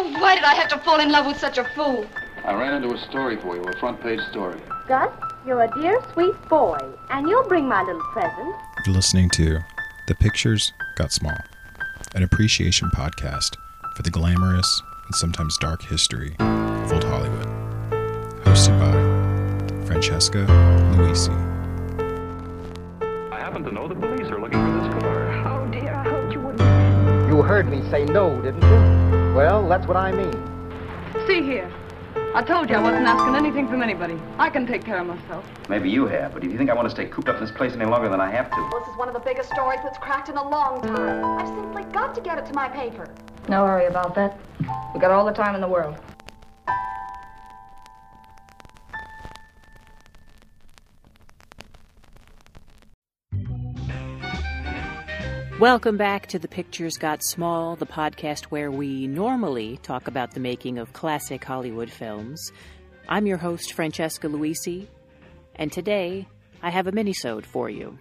Oh, why did I have to fall in love with such a fool? I ran into a story for you, a front page story. Gus, you're a dear, sweet boy, and you'll bring my little present. You're listening to The Pictures Got Small, an appreciation podcast for the glamorous and sometimes dark history of old Hollywood. Hosted by Francesca Luisi. I happen to know the police are looking for this car. Oh dear, I hoped you wouldn't. You heard me say no, didn't you? Well, that's what I mean. See here. I told you I wasn't asking anything from anybody. I can take care of myself. Maybe you have, but if you think I want to stay cooped up in this place any longer than I have to. This is one of the biggest stories that's cracked in a long time. I've simply got to get it to my paper. No worry about that. We've got all the time in the world. Welcome back to The Pictures Got Small, the podcast where we normally talk about the making of classic Hollywood films. I'm your host, Francesca Luisi, and today I have a minisode for you.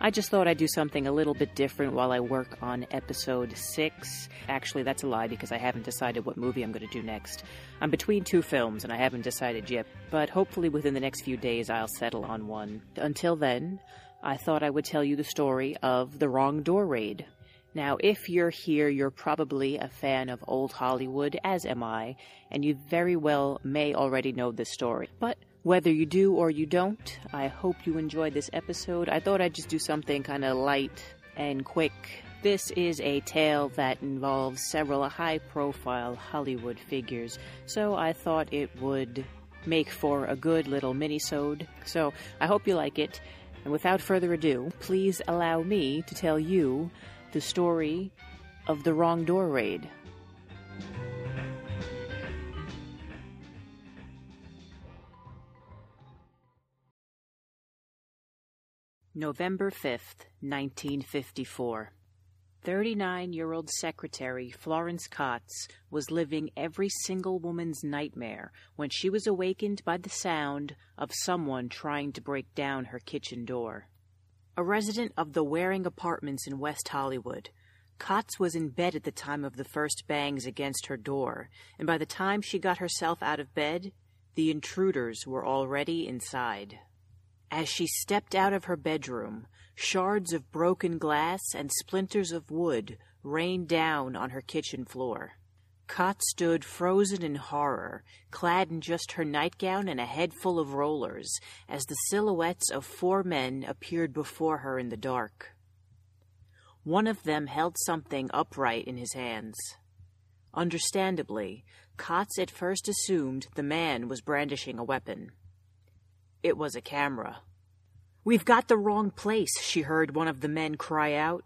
I just thought I'd do something a little bit different while I work on episode 6. Actually, that's a lie because I haven't decided what movie I'm going to do next. I'm between two films and I haven't decided yet, but hopefully within the next few days I'll settle on one. Until then, I thought I would tell you the story of the Wrong Door Raid. Now, if you're here, you're probably a fan of old Hollywood, as am I, and you very well may already know this story. But whether you do or you don't, I hope you enjoyed this episode. I thought I'd just do something kind of light and quick. This is a tale that involves several high profile Hollywood figures, so I thought it would make for a good little minisode. So I hope you like it. And without further ado, please allow me to tell you the story of the Wrong Door Raid. November 5th, 1954. 39 year old secretary Florence Kotz was living every single woman's nightmare when she was awakened by the sound of someone trying to break down her kitchen door. A resident of the Waring Apartments in West Hollywood, Kotz was in bed at the time of the first bangs against her door, and by the time she got herself out of bed, the intruders were already inside. As she stepped out of her bedroom, shards of broken glass and splinters of wood rained down on her kitchen floor. Kotz stood frozen in horror, clad in just her nightgown and a head full of rollers, as the silhouettes of four men appeared before her in the dark. One of them held something upright in his hands. Understandably, Kotz at first assumed the man was brandishing a weapon. It was a camera. We've got the wrong place, she heard one of the men cry out.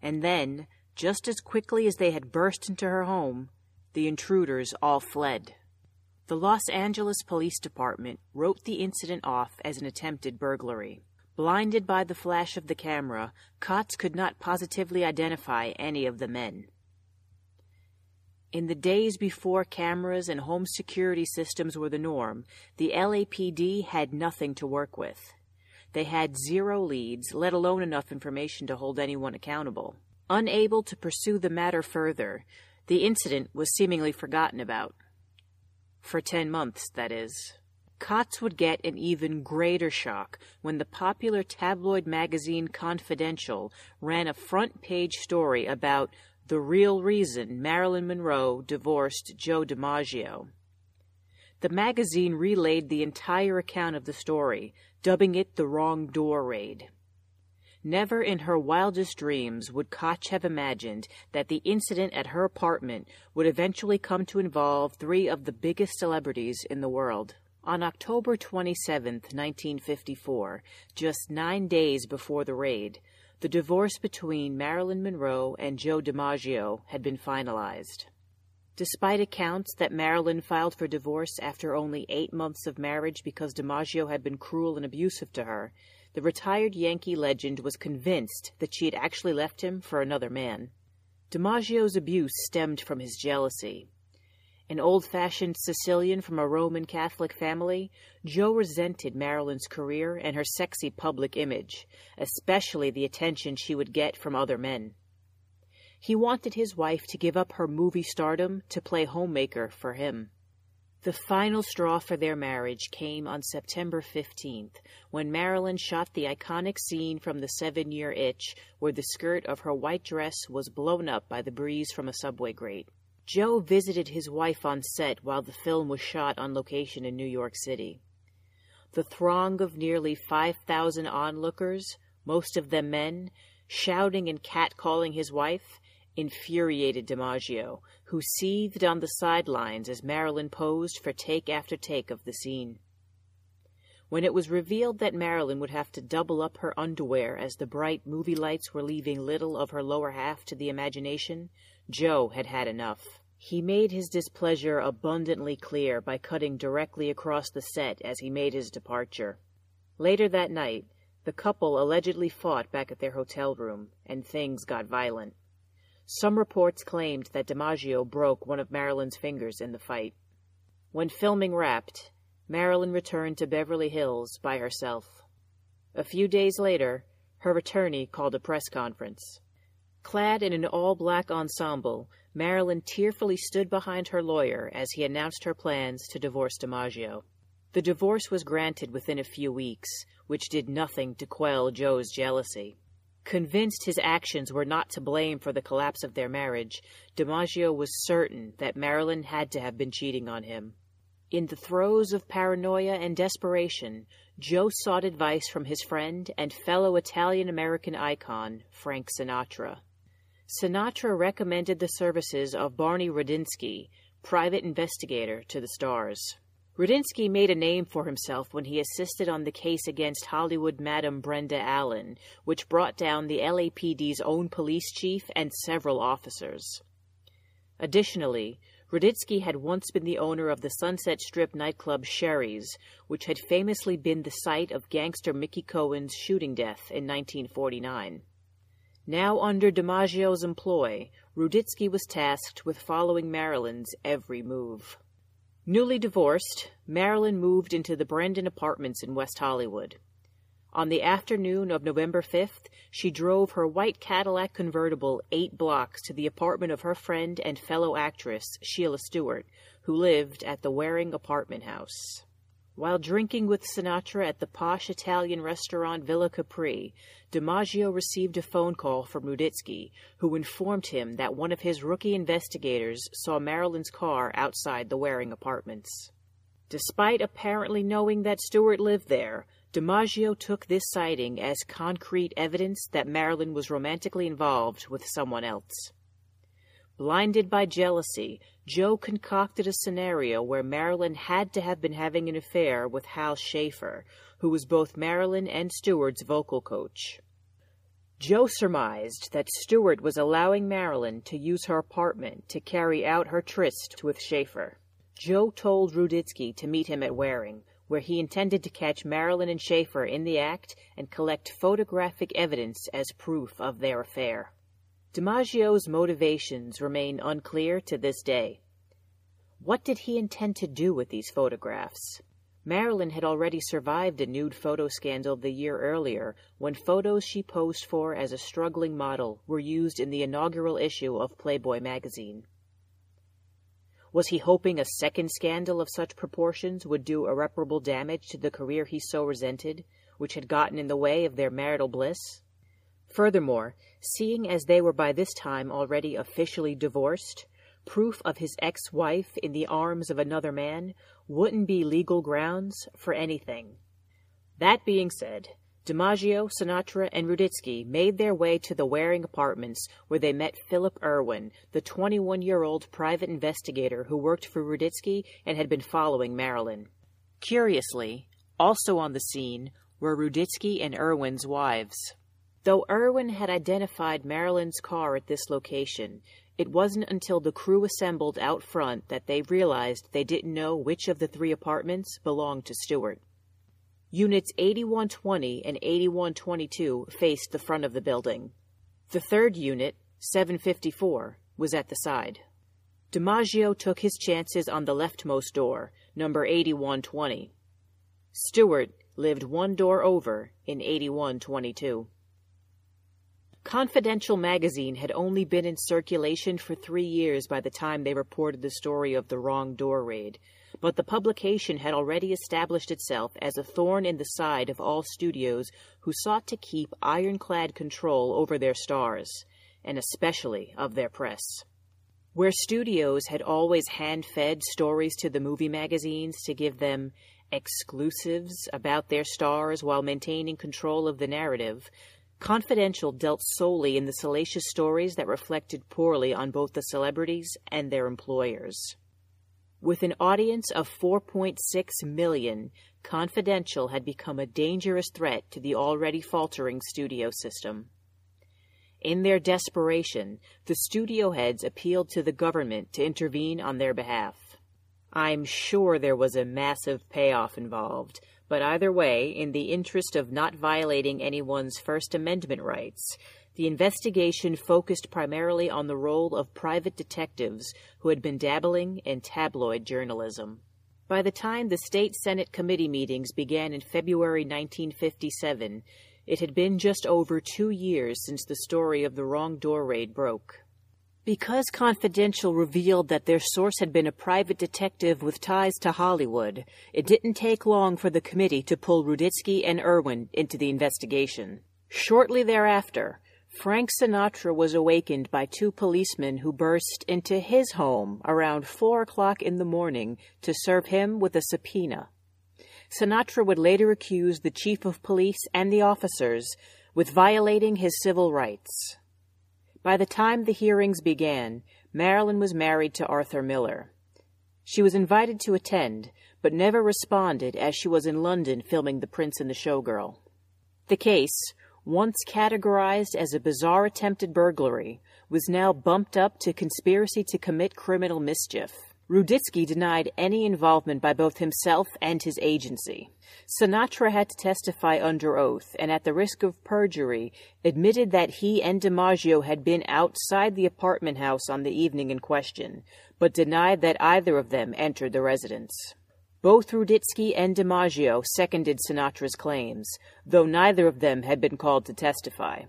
And then, just as quickly as they had burst into her home, the intruders all fled. The Los Angeles Police Department wrote the incident off as an attempted burglary. Blinded by the flash of the camera, Kotz could not positively identify any of the men. In the days before cameras and home security systems were the norm, the LAPD had nothing to work with. They had zero leads, let alone enough information to hold anyone accountable. Unable to pursue the matter further, the incident was seemingly forgotten about. For ten months, that is. Kotz would get an even greater shock when the popular tabloid magazine Confidential ran a front page story about the real reason Marilyn Monroe divorced Joe DiMaggio. The magazine relayed the entire account of the story, dubbing it the Wrong Door Raid. Never in her wildest dreams would Kotz have imagined that the incident at her apartment would eventually come to involve three of the biggest celebrities in the world. On October 27, 1954, just nine days before the raid, the divorce between Marilyn Monroe and Joe DiMaggio had been finalized. Despite accounts that Marilyn filed for divorce after only eight months of marriage because DiMaggio had been cruel and abusive to her, the retired Yankee legend was convinced that she had actually left him for another man. DiMaggio's abuse stemmed from his jealousy. An old fashioned Sicilian from a Roman Catholic family, Joe resented Marilyn's career and her sexy public image, especially the attention she would get from other men. He wanted his wife to give up her movie stardom to play homemaker for him. The final straw for their marriage came on September 15th, when Marilyn shot the iconic scene from the seven year itch where the skirt of her white dress was blown up by the breeze from a subway grate. Joe visited his wife on set while the film was shot on location in New York City. The throng of nearly 5,000 onlookers, most of them men, shouting and catcalling his wife, infuriated DiMaggio, who seethed on the sidelines as Marilyn posed for take after take of the scene. When it was revealed that Marilyn would have to double up her underwear as the bright movie lights were leaving little of her lower half to the imagination, Joe had had enough. He made his displeasure abundantly clear by cutting directly across the set as he made his departure. Later that night, the couple allegedly fought back at their hotel room, and things got violent. Some reports claimed that DiMaggio broke one of Marilyn's fingers in the fight. When filming wrapped, Marilyn returned to Beverly Hills by herself. A few days later, her attorney called a press conference. Clad in an all black ensemble, Marilyn tearfully stood behind her lawyer as he announced her plans to divorce DiMaggio. The divorce was granted within a few weeks, which did nothing to quell Joe's jealousy. Convinced his actions were not to blame for the collapse of their marriage, DiMaggio was certain that Marilyn had to have been cheating on him. In the throes of paranoia and desperation, Joe sought advice from his friend and fellow Italian American icon, Frank Sinatra. Sinatra recommended the services of Barney Ruditsky, private investigator to the stars. Ruditsky made a name for himself when he assisted on the case against Hollywood Madam Brenda Allen, which brought down the LAPD's own police chief and several officers. Additionally, Ruditsky had once been the owner of the Sunset Strip nightclub Sherry's, which had famously been the site of gangster Mickey Cohen's shooting death in 1949. Now under DiMaggio's employ, Ruditsky was tasked with following Marilyn's every move. Newly divorced, Marilyn moved into the Brandon Apartments in West Hollywood. On the afternoon of November 5th, she drove her white Cadillac convertible eight blocks to the apartment of her friend and fellow actress, Sheila Stewart, who lived at the Waring apartment house. While drinking with Sinatra at the posh Italian restaurant Villa Capri, DiMaggio received a phone call from Ruditsky, who informed him that one of his rookie investigators saw Marilyn's car outside the Waring apartments. Despite apparently knowing that Stewart lived there, DiMaggio took this sighting as concrete evidence that Marilyn was romantically involved with someone else. Blinded by jealousy, Joe concocted a scenario where Marilyn had to have been having an affair with Hal Schaefer, who was both Marilyn and Stewart's vocal coach. Joe surmised that Stewart was allowing Marilyn to use her apartment to carry out her tryst with Schaefer. Joe told Ruditsky to meet him at Waring, where he intended to catch Marilyn and Schaefer in the act and collect photographic evidence as proof of their affair. DiMaggio's motivations remain unclear to this day. What did he intend to do with these photographs? Marilyn had already survived a nude photo scandal the year earlier when photos she posed for as a struggling model were used in the inaugural issue of Playboy magazine. Was he hoping a second scandal of such proportions would do irreparable damage to the career he so resented, which had gotten in the way of their marital bliss? Furthermore, seeing as they were by this time already officially divorced, proof of his ex wife in the arms of another man wouldn't be legal grounds for anything. That being said, DiMaggio, Sinatra, and Ruditsky made their way to the Waring apartments where they met Philip Irwin, the 21 year old private investigator who worked for Ruditsky and had been following Marilyn. Curiously, also on the scene were Ruditsky and Irwin's wives. Though Irwin had identified Marilyn's car at this location, it wasn't until the crew assembled out front that they realized they didn't know which of the three apartments belonged to Stewart. Units 8120 and 8122 faced the front of the building. The third unit, 754, was at the side. DiMaggio took his chances on the leftmost door, number 8120. Stewart lived one door over in 8122. Confidential magazine had only been in circulation for three years by the time they reported the story of the wrong door raid, but the publication had already established itself as a thorn in the side of all studios who sought to keep ironclad control over their stars, and especially of their press. Where studios had always hand fed stories to the movie magazines to give them exclusives about their stars while maintaining control of the narrative, Confidential dealt solely in the salacious stories that reflected poorly on both the celebrities and their employers. With an audience of 4.6 million, Confidential had become a dangerous threat to the already faltering studio system. In their desperation, the studio heads appealed to the government to intervene on their behalf. I'm sure there was a massive payoff involved, but either way, in the interest of not violating anyone's First Amendment rights, the investigation focused primarily on the role of private detectives who had been dabbling in tabloid journalism. By the time the state Senate committee meetings began in February 1957, it had been just over two years since the story of the wrong door raid broke. Because Confidential revealed that their source had been a private detective with ties to Hollywood, it didn't take long for the committee to pull Ruditsky and Irwin into the investigation. Shortly thereafter, Frank Sinatra was awakened by two policemen who burst into his home around four o'clock in the morning to serve him with a subpoena. Sinatra would later accuse the chief of police and the officers with violating his civil rights. By the time the hearings began, Marilyn was married to Arthur Miller. She was invited to attend, but never responded as she was in London filming The Prince and the Showgirl. The case, once categorized as a bizarre attempted burglary, was now bumped up to conspiracy to commit criminal mischief. Ruditsky denied any involvement by both himself and his agency. Sinatra had to testify under oath and, at the risk of perjury, admitted that he and DiMaggio had been outside the apartment house on the evening in question, but denied that either of them entered the residence. Both Ruditsky and DiMaggio seconded Sinatra's claims, though neither of them had been called to testify.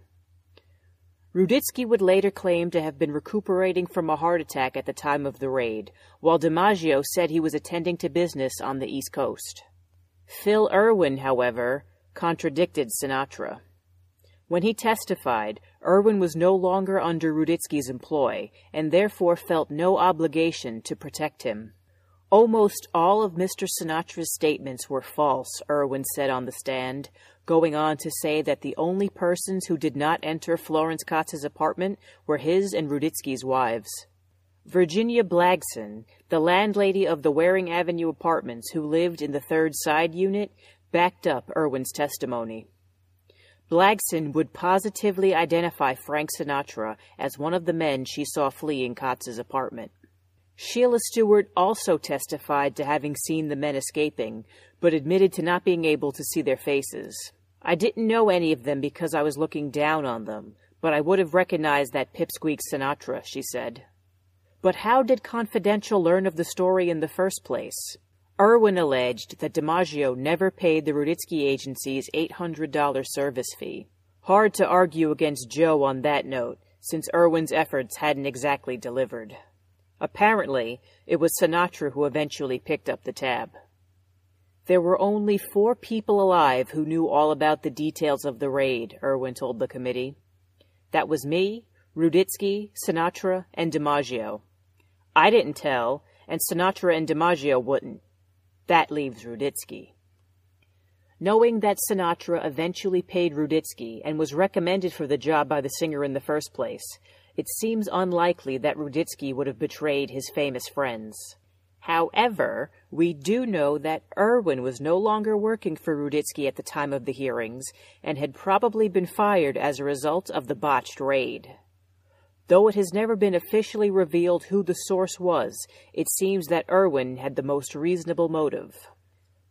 Ruditsky would later claim to have been recuperating from a heart attack at the time of the raid, while DiMaggio said he was attending to business on the East Coast. Phil Irwin, however, contradicted Sinatra. When he testified, Irwin was no longer under Ruditsky's employ and therefore felt no obligation to protect him. Almost all of Mr. Sinatra's statements were false, Irwin said on the stand, going on to say that the only persons who did not enter Florence Kotz's apartment were his and Ruditsky's wives. Virginia Blagson, the landlady of the Waring Avenue apartments who lived in the third side unit, backed up Irwin's testimony. Blagson would positively identify Frank Sinatra as one of the men she saw fleeing Kotz's apartment. Sheila Stewart also testified to having seen the men escaping, but admitted to not being able to see their faces. I didn't know any of them because I was looking down on them, but I would have recognized that pipsqueak Sinatra, she said. But how did Confidential learn of the story in the first place? Irwin alleged that DiMaggio never paid the Ruditsky agency's $800 service fee. Hard to argue against Joe on that note, since Irwin's efforts hadn't exactly delivered. Apparently, it was Sinatra who eventually picked up the tab. There were only four people alive who knew all about the details of the raid, Irwin told the committee. That was me, Ruditsky, Sinatra, and DiMaggio. I didn't tell, and Sinatra and DiMaggio wouldn't. That leaves Ruditsky. Knowing that Sinatra eventually paid Ruditsky and was recommended for the job by the singer in the first place, it seems unlikely that Ruditsky would have betrayed his famous friends. However, we do know that Irwin was no longer working for Ruditsky at the time of the hearings and had probably been fired as a result of the botched raid. Though it has never been officially revealed who the source was, it seems that Irwin had the most reasonable motive.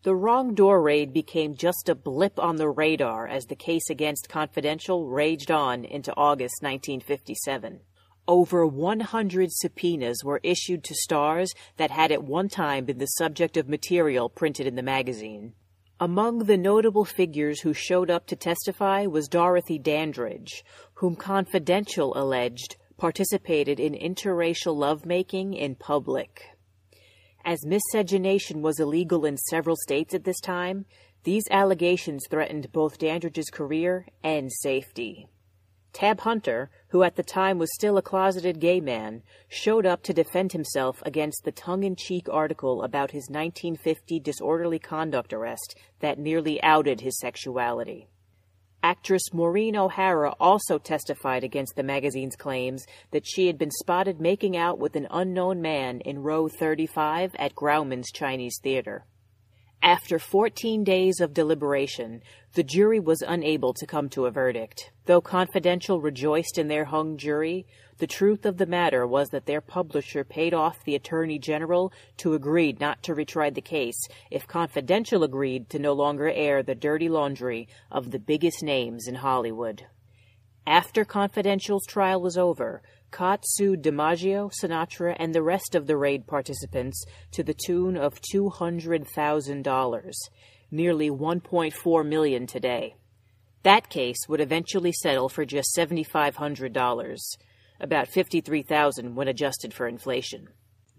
The wrong door raid became just a blip on the radar as the case against Confidential raged on into August 1957. Over 100 subpoenas were issued to stars that had at one time been the subject of material printed in the magazine. Among the notable figures who showed up to testify was Dorothy Dandridge, whom Confidential alleged participated in interracial lovemaking in public. As miscegenation was illegal in several states at this time, these allegations threatened both Dandridge's career and safety. Tab Hunter, who at the time was still a closeted gay man, showed up to defend himself against the tongue-in-cheek article about his 1950 disorderly conduct arrest that nearly outed his sexuality. Actress Maureen O'Hara also testified against the magazine's claims that she had been spotted making out with an unknown man in row 35 at Grauman's Chinese Theater. After 14 days of deliberation, the jury was unable to come to a verdict. Though Confidential rejoiced in their hung jury, the truth of the matter was that their publisher paid off the Attorney General to agree not to retry the case if Confidential agreed to no longer air the dirty laundry of the biggest names in Hollywood. After Confidential's trial was over, Kotz sued DiMaggio, Sinatra, and the rest of the raid participants to the tune of $200,000, nearly 1.4 million today. That case would eventually settle for just $7,500, about 53,000 when adjusted for inflation.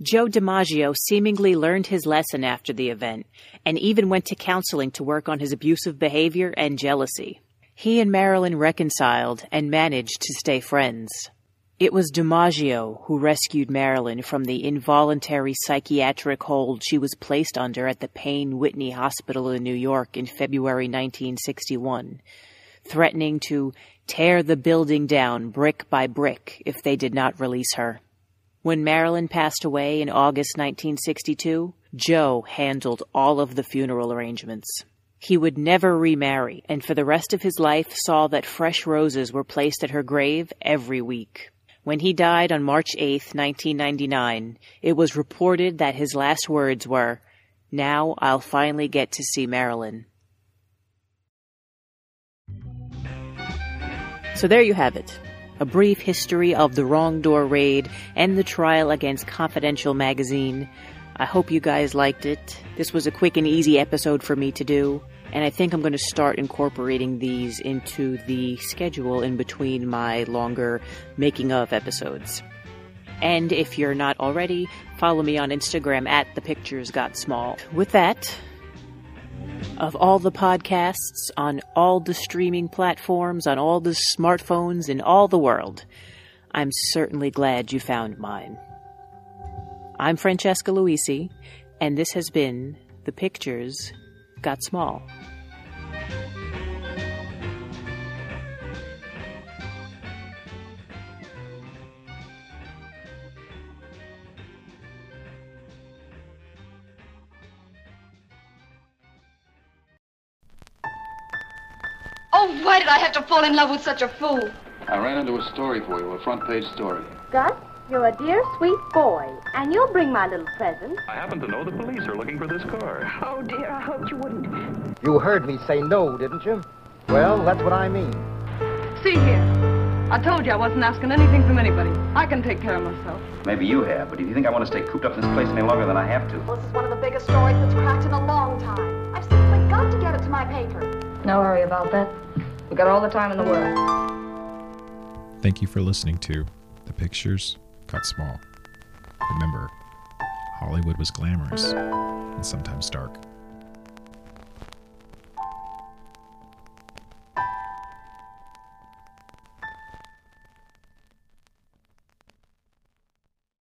Joe DiMaggio seemingly learned his lesson after the event and even went to counseling to work on his abusive behavior and jealousy. He and Marilyn reconciled and managed to stay friends. It was DiMaggio who rescued Marilyn from the involuntary psychiatric hold she was placed under at the Payne Whitney Hospital in New York in February 1961, threatening to tear the building down brick by brick if they did not release her. When Marilyn passed away in August 1962, Joe handled all of the funeral arrangements. He would never remarry, and for the rest of his life saw that fresh roses were placed at her grave every week. When he died on March 8, 1999, it was reported that his last words were, Now I'll finally get to see Marilyn. So there you have it. A brief history of the Wrong Door raid and the trial against Confidential magazine. I hope you guys liked it. This was a quick and easy episode for me to do and I think I'm going to start incorporating these into the schedule in between my longer making of episodes. And if you're not already, follow me on Instagram at the pictures got small. With that, of all the podcasts on all the streaming platforms, on all the smartphones in all the world, I'm certainly glad you found mine. I'm Francesca Luisi, and this has been The Pictures Got Small. Oh, why did I have to fall in love with such a fool? I ran into a story for you, a front page story. Gus, you're a dear, sweet boy, and you'll bring my little present. I happen to know the police are looking for this car. Oh, dear, I hoped you wouldn't. You heard me say no, didn't you? Well, that's what I mean. See here. I told you I wasn't asking anything from anybody. I can take care of myself. Maybe you have, but if you think I want to stay cooped up in this place any longer than I have to. Well, this is one of the biggest stories that's cracked in a long time. I've simply got to get it to my paper. No worry about that. We've got all the time in the world. Thank you for listening to The Pictures Got Small. Remember, Hollywood was glamorous and sometimes dark.